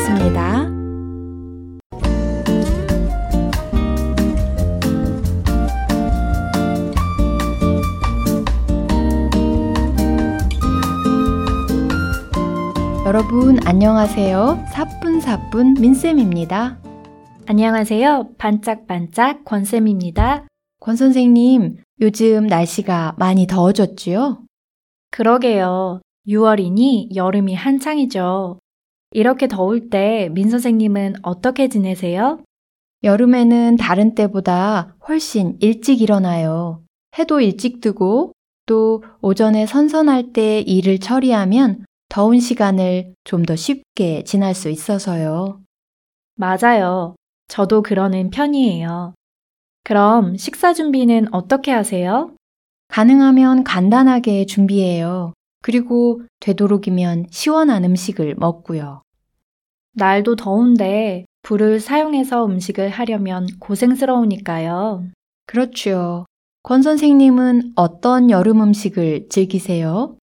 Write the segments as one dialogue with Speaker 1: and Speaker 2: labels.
Speaker 1: 있습니다. 여러분 안녕하세요. 사뿐사뿐 민쌤입니다.
Speaker 2: 안녕하세요. 반짝반짝 권쌤입니다.
Speaker 1: 권 선생님, 요즘 날씨가 많이 더워졌지요?
Speaker 2: 그러게요. 6월이니 여름이 한창이죠. 이렇게 더울 때 민 선생님은 어떻게 지내세요?
Speaker 1: 여름에는 다른 때보다 훨씬 일찍 일어나요. 해도 일찍 뜨고 또 오전에 선선할 때 일을 처리하면 더운 시간을 좀 더 쉽게 지날 수 있어서요.
Speaker 2: 맞아요. 저도 그러는 편이에요. 그럼 식사 준비는 어떻게 하세요?
Speaker 1: 가능하면 간단하게 준비해요. 그리고 되도록이면 시원한 음식을 먹고요.
Speaker 2: 날도 더운데 불을 사용해서 음식을 하려면 고생스러우니까요.
Speaker 1: 그렇죠. 권 선생님은 어떤 여름 음식을 즐기세요?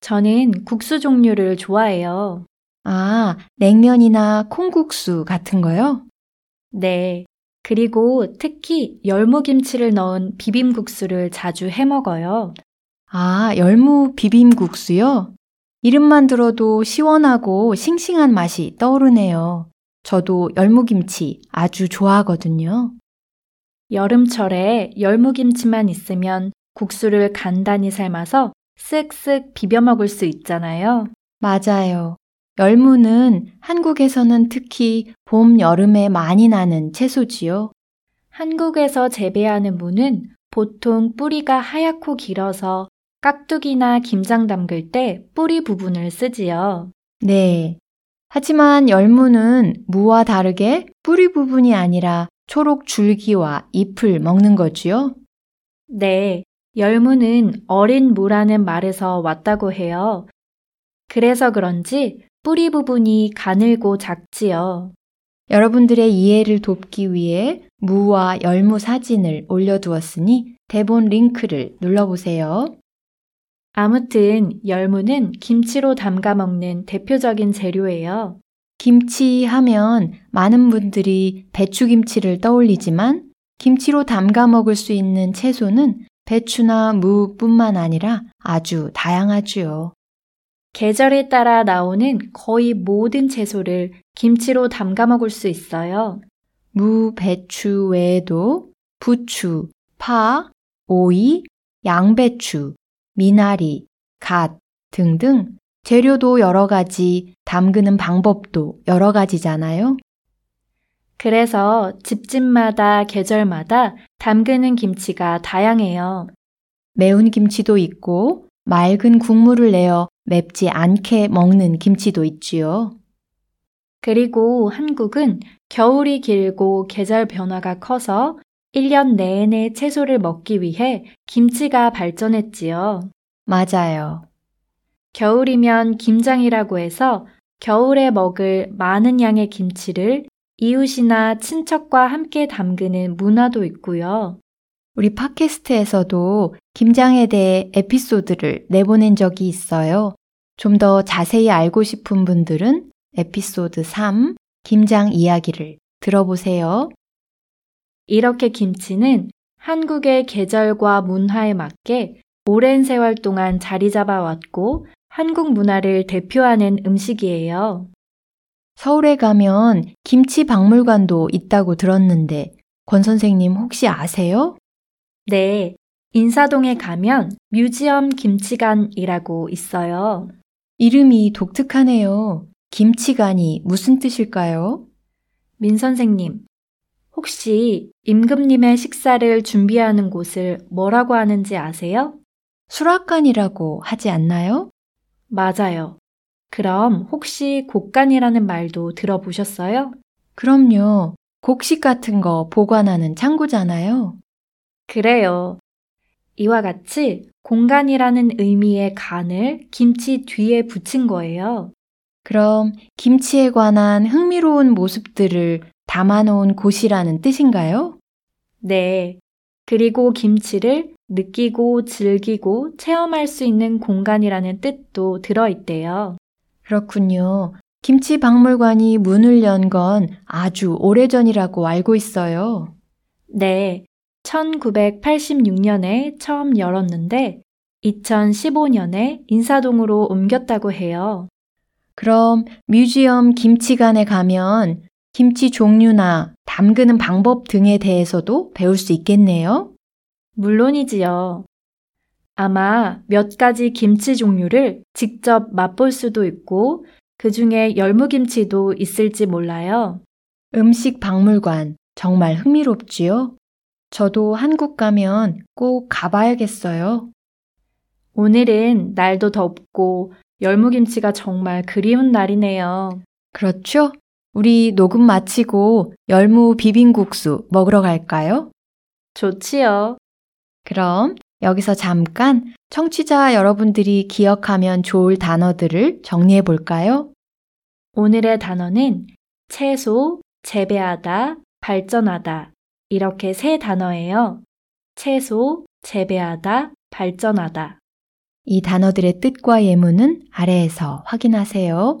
Speaker 2: 저는 국수 종류를 좋아해요.
Speaker 1: 아, 냉면이나 콩국수 같은 거요?
Speaker 2: 네. 그리고 특히 열무김치를 넣은 비빔국수를 자주 해 먹어요.
Speaker 1: 아, 열무 비빔국수요? 이름만 들어도 시원하고 싱싱한 맛이 떠오르네요. 저도 열무김치 아주 좋아하거든요.
Speaker 2: 여름철에 열무김치만 있으면 국수를 간단히 삶아서 쓱쓱 비벼 먹을 수 있잖아요.
Speaker 1: 맞아요. 열무는 한국에서는 특히 봄, 여름에 많이 나는 채소지요.
Speaker 2: 한국에서 재배하는 무는 보통 뿌리가 하얗고 길어서 깍두기나 김장 담글 때 뿌리 부분을 쓰지요.
Speaker 1: 네. 하지만 열무는 무와 다르게 뿌리 부분이 아니라 초록 줄기와 잎을 먹는 거지요?
Speaker 2: 네. 열무는 어린 무라는 말에서 왔다고 해요. 그래서 그런지 뿌리 부분이 가늘고 작지요.
Speaker 1: 여러분들의 이해를 돕기 위해 무와 열무 사진을 올려두었으니 대본 링크를 눌러보세요.
Speaker 2: 아무튼 열무는 김치로 담가 먹는 대표적인 재료예요.
Speaker 1: 김치 하면 많은 분들이 배추김치를 떠올리지만 김치로 담가 먹을 수 있는 채소는 배추나 무뿐만 아니라 아주 다양하지요.
Speaker 2: 계절에 따라 나오는 거의 모든 채소를 김치로 담가 먹을 수 있어요.
Speaker 1: 무, 배추 외에도 부추, 파, 오이, 양배추, 미나리, 갓 등등 재료도 여러 가지, 담그는 방법도 여러 가지잖아요.
Speaker 2: 그래서 집집마다 계절마다 담그는 김치가 다양해요.
Speaker 1: 매운 김치도 있고 맑은 국물을 내어 맵지 않게 먹는 김치도 있지요.
Speaker 2: 그리고 한국은 겨울이 길고 계절 변화가 커서 1년 내내 채소를 먹기 위해 김치가 발전했지요.
Speaker 1: 맞아요.
Speaker 2: 겨울이면 김장이라고 해서 겨울에 먹을 많은 양의 김치를 이웃이나 친척과 함께 담그는 문화도 있고요.
Speaker 1: 우리 팟캐스트에서도 김장에 대해 에피소드를 내보낸 적이 있어요. 좀 더 자세히 알고 싶은 분들은 에피소드 3 김장 이야기를 들어보세요.
Speaker 2: 이렇게 김치는 한국의 계절과 문화에 맞게 오랜 세월 동안 자리 잡아왔고 한국 문화를 대표하는 음식이에요.
Speaker 1: 서울에 가면 김치 박물관도 있다고 들었는데 권 선생님 혹시 아세요?
Speaker 2: 네. 인사동에 가면 뮤지엄 김치관이라고 있어요.
Speaker 1: 이름이 독특하네요. 김치관이 무슨 뜻일까요?
Speaker 2: 민 선생님, 혹시 임금님의 식사를 준비하는 곳을 뭐라고 하는지 아세요?
Speaker 1: 수락관이라고 하지 않나요?
Speaker 2: 맞아요. 그럼 혹시 곡간이라는 말도 들어보셨어요?
Speaker 1: 그럼요. 곡식 같은 거 보관하는 창고잖아요.
Speaker 2: 그래요. 이와 같이 공간이라는 의미의 간을 김치 뒤에 붙인 거예요.
Speaker 1: 그럼 김치에 관한 흥미로운 모습들을 담아놓은 곳이라는 뜻인가요?
Speaker 2: 네. 그리고 김치를 느끼고 즐기고 체험할 수 있는 공간이라는 뜻도 들어있대요.
Speaker 1: 그렇군요. 김치 박물관이 문을 연 건 아주 오래전이라고 알고 있어요.
Speaker 2: 네. 1986년에 처음 열었는데 2015년에 인사동으로 옮겼다고 해요.
Speaker 1: 그럼 뮤지엄 김치관에 가면 김치 종류나 담그는 방법 등에 대해서도 배울 수 있겠네요.
Speaker 2: 물론이지요. 아마 몇 가지 김치 종류를 직접 맛볼 수도 있고 그 중에 열무김치도 있을지 몰라요.
Speaker 1: 음식 박물관 정말 흥미롭지요? 저도 한국 가면 꼭 가봐야겠어요.
Speaker 2: 오늘은 날도 덥고 열무김치가 정말 그리운 날이네요.
Speaker 1: 그렇죠? 우리 녹음 마치고 열무 비빔국수 먹으러 갈까요?
Speaker 2: 좋지요.
Speaker 1: 그럼 여기서 잠깐 청취자 여러분들이 기억하면 좋을 단어들을 정리해 볼까요?
Speaker 2: 오늘의 단어는 채소, 재배하다, 발전하다. 이렇게 세 단어예요. 채소, 재배하다, 발전하다.
Speaker 1: 이 단어들의 뜻과 예문은 아래에서 확인하세요.